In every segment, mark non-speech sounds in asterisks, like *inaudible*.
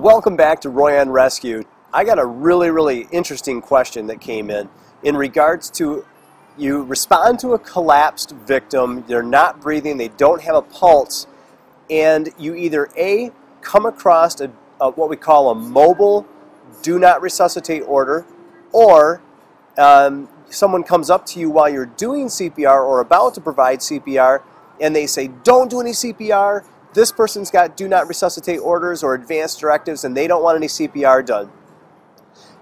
welcome back to Roy on Rescue. I got a really, really interesting question that came in in regards to you respond to a collapsed victim, they're not breathing, they don't have a pulse, and you either A, come across a, a what we call a mobile do not resuscitate order, or um, someone comes up to you while you're doing CPR or about to provide CPR and they say, don't do any CPR, this person's got do not resuscitate orders or advanced directives and they don't want any CPR done.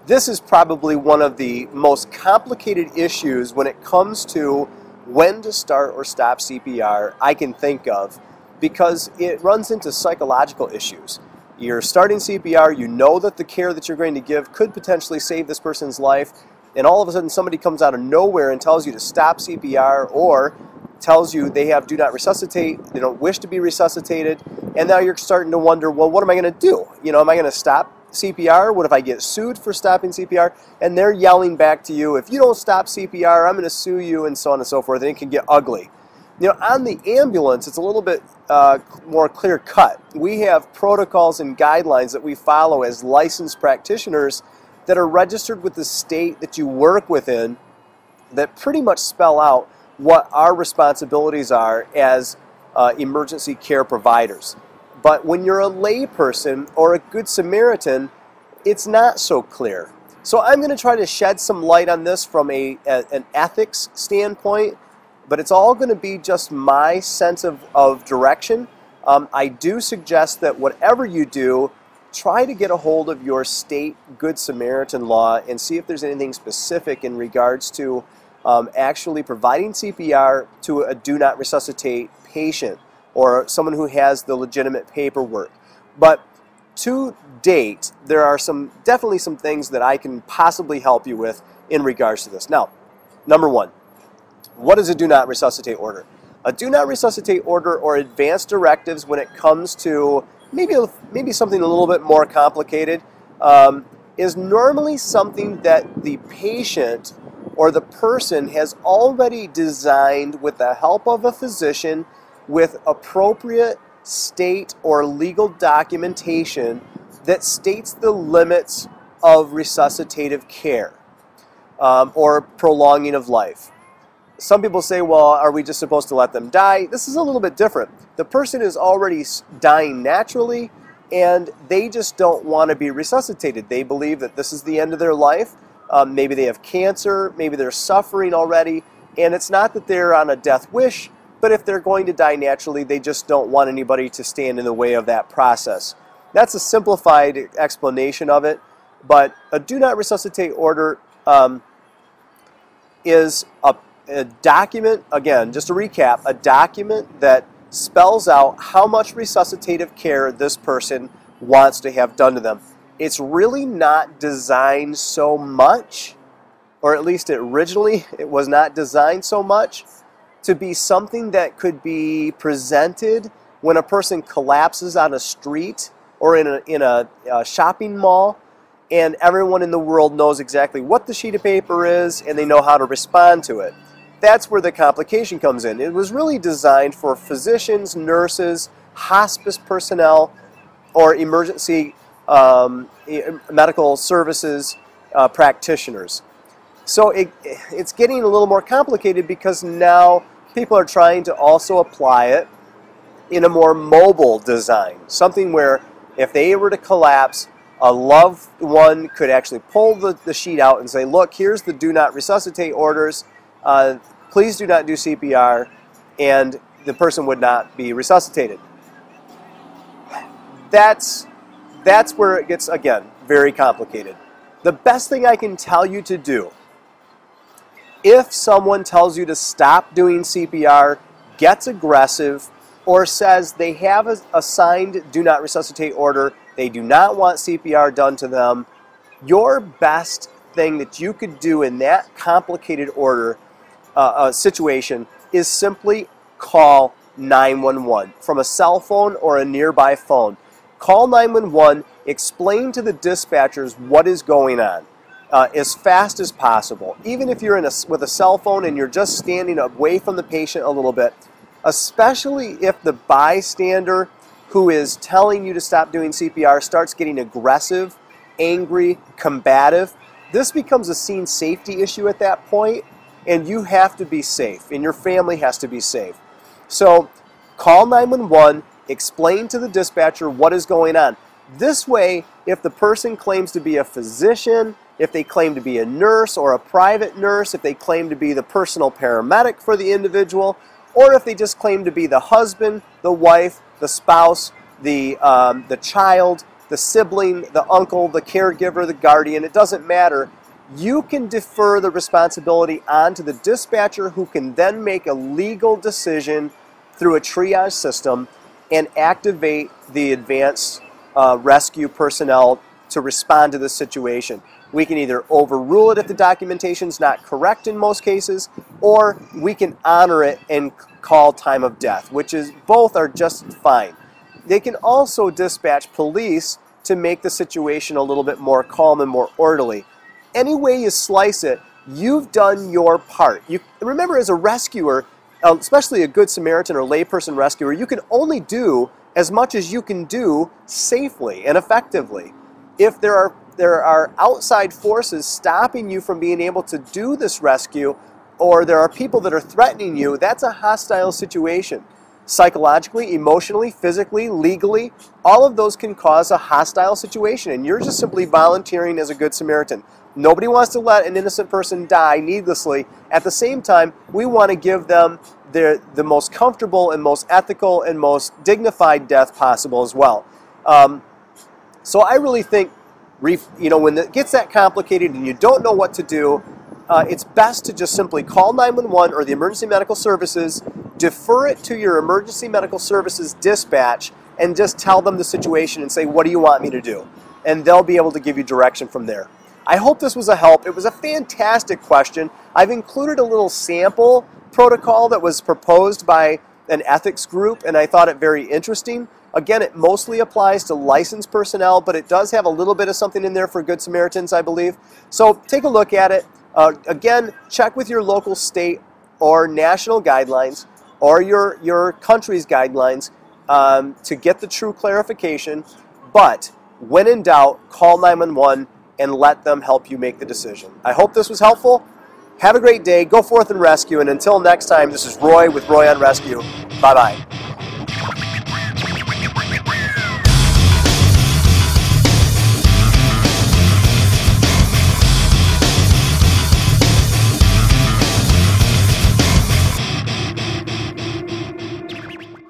This is probably one of the most complicated issues when it comes to when to start or stop CPR I can think of because it runs into psychological issues. You're starting CPR, you know that the care that you're going to give could potentially save this person's life, and all of a sudden somebody comes out of nowhere and tells you to stop CPR or tells you they have do not resuscitate, they don't wish to be resuscitated, and now you're starting to wonder, well, what am I going to do? You know, am I going to stop CPR? What if I get sued for stopping CPR? And they're yelling back to you, if you don't stop CPR, I'm going to sue you, and so on and so forth, and it can get ugly. You know, on the ambulance, it's a little bit uh, more clear cut. We have protocols and guidelines that we follow as licensed practitioners that are registered with the state that you work within that pretty much spell out what our responsibilities are as uh, emergency care providers. But when you're a layperson or a good Samaritan, it's not so clear. So I'm going to try to shed some light on this from a, a an ethics standpoint, but it's all going to be just my sense of, of direction. Um, I do suggest that whatever you do, try to get a hold of your state Good Samaritan law and see if there's anything specific in regards to um, actually providing CPR to a do not resuscitate patient or someone who has the legitimate paperwork. But to date, there are some definitely some things that I can possibly help you with in regards to this. Now, number one, what is a do not resuscitate order? A do not resuscitate order or advanced directives when it comes to maybe maybe something a little bit more complicated um, is normally something that the patient or the person has already designed with the help of a physician with appropriate state or legal documentation that states the limits of resuscitative care um, or prolonging of life. Some people say, well, are we just supposed to let them die? This is a little bit different. The person is already dying naturally and they just don't want to be resuscitated. They believe that this is the end of their life um, maybe they have cancer, maybe they're suffering already, and it's not that they're on a death wish, but if they're going to die naturally, they just don't want anybody to stand in the way of that process. That's a simplified explanation of it, but a do not resuscitate order um, is a, a document, again, just to recap, a document that spells out how much resuscitative care this person wants to have done to them it's really not designed so much, or at least originally *laughs* it was not designed so much, to be something that could be presented when a person collapses on a street or in a, in a, a shopping mall and everyone in the world knows exactly what the sheet of paper is and they know how to respond to it. That's where the complication comes in. It was really designed for physicians, nurses, hospice personnel, or emergency um, medical services uh, practitioners. So it, it's getting a little more complicated because now people are trying to also apply it in a more mobile design. Something where if they were to collapse, a loved one could actually pull the, the sheet out and say, look, here's the do not resuscitate orders. Uh, please do not do CPR. And the person would not be resuscitated. That's that's where it gets, again, very complicated. The best thing I can tell you to do, if someone tells you to stop doing CPR, gets aggressive, or says they have a, signed do not resuscitate order, they do not want CPR done to them, your best thing that you could do in that complicated order uh, uh, situation is simply call 911 from a cell phone or a nearby phone. Call 911, explain to the dispatchers what is going on uh, as fast as possible. Even if you're in a, with a cell phone and you're just standing away from the patient a little bit, especially if the bystander who is telling you to stop doing CPR starts getting aggressive, angry, combative, this becomes a scene safety issue at that point, and you have to be safe, and your family has to be safe. So call 911, explain to the dispatcher what is going on. This way, if the person claims to be a physician, if they claim to be a nurse or a private nurse, if they claim to be the personal paramedic for the individual, or if they just claim to be the husband, the wife, the spouse, the, um, the child, the sibling, the uncle, the caregiver, the guardian, it doesn't matter. You can defer the responsibility onto the dispatcher who can then make a legal decision through a triage system and activate the advanced uh, rescue personnel to respond to the situation. We can either overrule it if the documentation is not correct in most cases, or we can honor it and call time of death, which is both are just fine. They can also dispatch police to make the situation a little bit more calm and more orderly. Any way you slice it, you've done your part. You remember as a rescuer, Um, especially a good Samaritan or layperson rescuer, you can only do as much as you can do safely and effectively. If there are there are outside forces stopping you from being able to do this rescue, or there are people that are threatening you, that's a hostile situation psychologically, emotionally, physically, legally, all of those can cause a hostile situation. And you're just simply volunteering as a good Samaritan. Nobody wants to let an innocent person die needlessly. At the same time, we want to give them their, the most comfortable and most ethical and most dignified death possible as well. Um, so I really think, you know, when it gets that complicated and you don't know what to do, uh, it's best to just simply call 911 or the emergency medical services defer it to your emergency medical services dispatch and just tell them the situation and say, What do you want me to do? And they'll be able to give you direction from there. I hope this was a help. It was a fantastic question. I've included a little sample protocol that was proposed by an ethics group, and I thought it very interesting. Again, it mostly applies to licensed personnel, but it does have a little bit of something in there for Good Samaritans, I believe. So take a look at it. Uh, again, check with your local state or national guidelines or your, your country's guidelines um, to get the true clarification. But when in doubt, call 911 and let them help you make the decision. I hope this was helpful. Have a great day. Go forth and rescue. And until next time, this is Roy with Roy on Rescue. Bye bye.